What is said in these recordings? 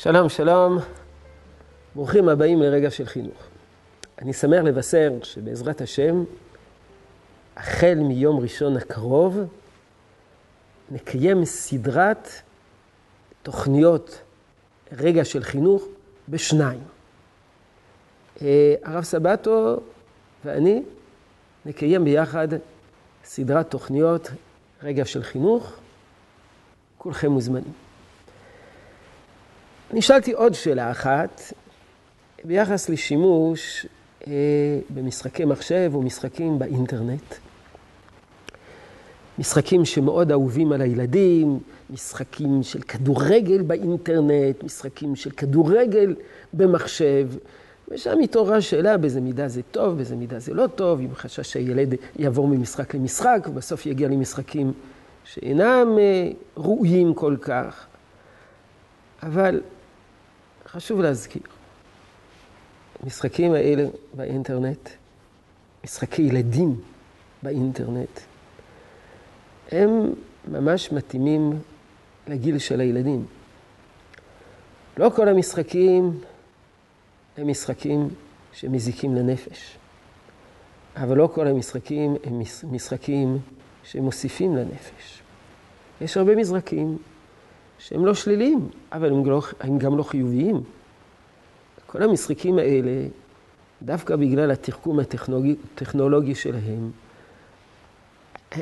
שלום, שלום. ברוכים הבאים לרגע של חינוך. אני שמח לבשר שבעזרת השם, החל מיום ראשון הקרוב, נקיים סדרת תוכניות רגע של חינוך בשניים. אה, הרב סבטו ואני נקיים ביחד סדרת תוכניות רגע של חינוך. כולכם מוזמנים. אני שאלתי עוד שאלה אחת ביחס לשימוש אה, במשחקי מחשב או משחקים באינטרנט. משחקים שמאוד אהובים על הילדים, משחקים של כדורגל באינטרנט, משחקים של כדורגל במחשב, ושם התעוררה שאלה באיזה מידה זה טוב, באיזה מידה זה לא טוב, עם חשש שהילד יעבור ממשחק למשחק, ובסוף יגיע למשחקים שאינם אה, ראויים כל כך. אבל חשוב להזכיר, המשחקים האלה באינטרנט, משחקי ילדים באינטרנט, הם ממש מתאימים לגיל של הילדים. לא כל המשחקים הם משחקים שמזיקים לנפש, אבל לא כל המשחקים הם משחקים שמוסיפים לנפש. יש הרבה מזרקים שהם לא שליליים, אבל הם, לא, הם גם לא חיוביים. כל המשחקים האלה, דווקא בגלל התחכום הטכנולוגי, שלהם,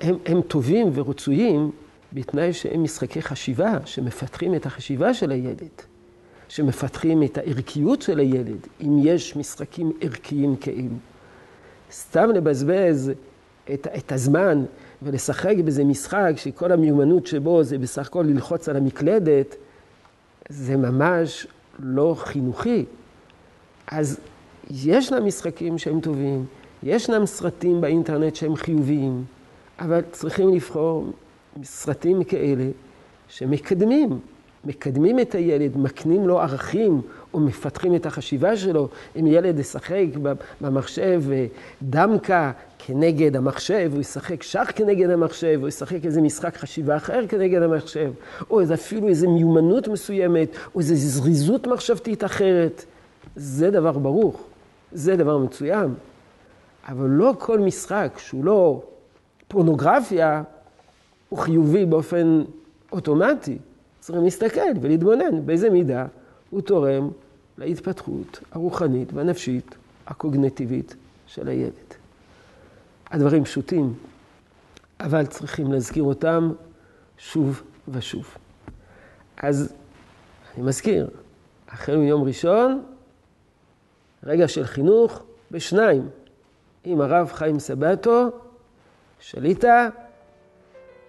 הם, הם טובים ורצויים בתנאי שהם משחקי חשיבה, שמפתחים את החשיבה של הילד, שמפתחים את הערכיות של הילד, אם יש משחקים ערכיים כאלו. סתם לבזבז את, את הזמן ולשחק בזה משחק שכל המיומנות שבו זה בסך הכל ללחוץ על המקלדת, זה ממש לא חינוכי. אז ישנם משחקים שהם טובים, ישנם סרטים באינטרנט שהם חיוביים, אבל צריכים לבחור סרטים כאלה שמקדמים, מקדמים את הילד, מקנים לו ערכים או מפתחים את החשיבה שלו. אם ילד ישחק במחשב דמקה כנגד המחשב, הוא ישחק שח כנגד המחשב, הוא ישחק איזה משחק חשיבה אחר כנגד המחשב, או איזה אפילו איזה מיומנות מסוימת, או איזו זריזות מחשבתית אחרת. זה דבר ברוך, זה דבר מצוין. אבל לא כל משחק שהוא לא פורנוגרפיה, הוא חיובי באופן אוטומטי. צריכים להסתכל ולהתבונן באיזה מידה הוא תורם להתפתחות הרוחנית והנפשית הקוגנטיבית של הילד. הדברים פשוטים, אבל צריכים להזכיר אותם שוב ושוב. אז אני מזכיר, החל מיום ראשון, רגע של חינוך בשניים, עם הרב חיים סבטו, שליטה,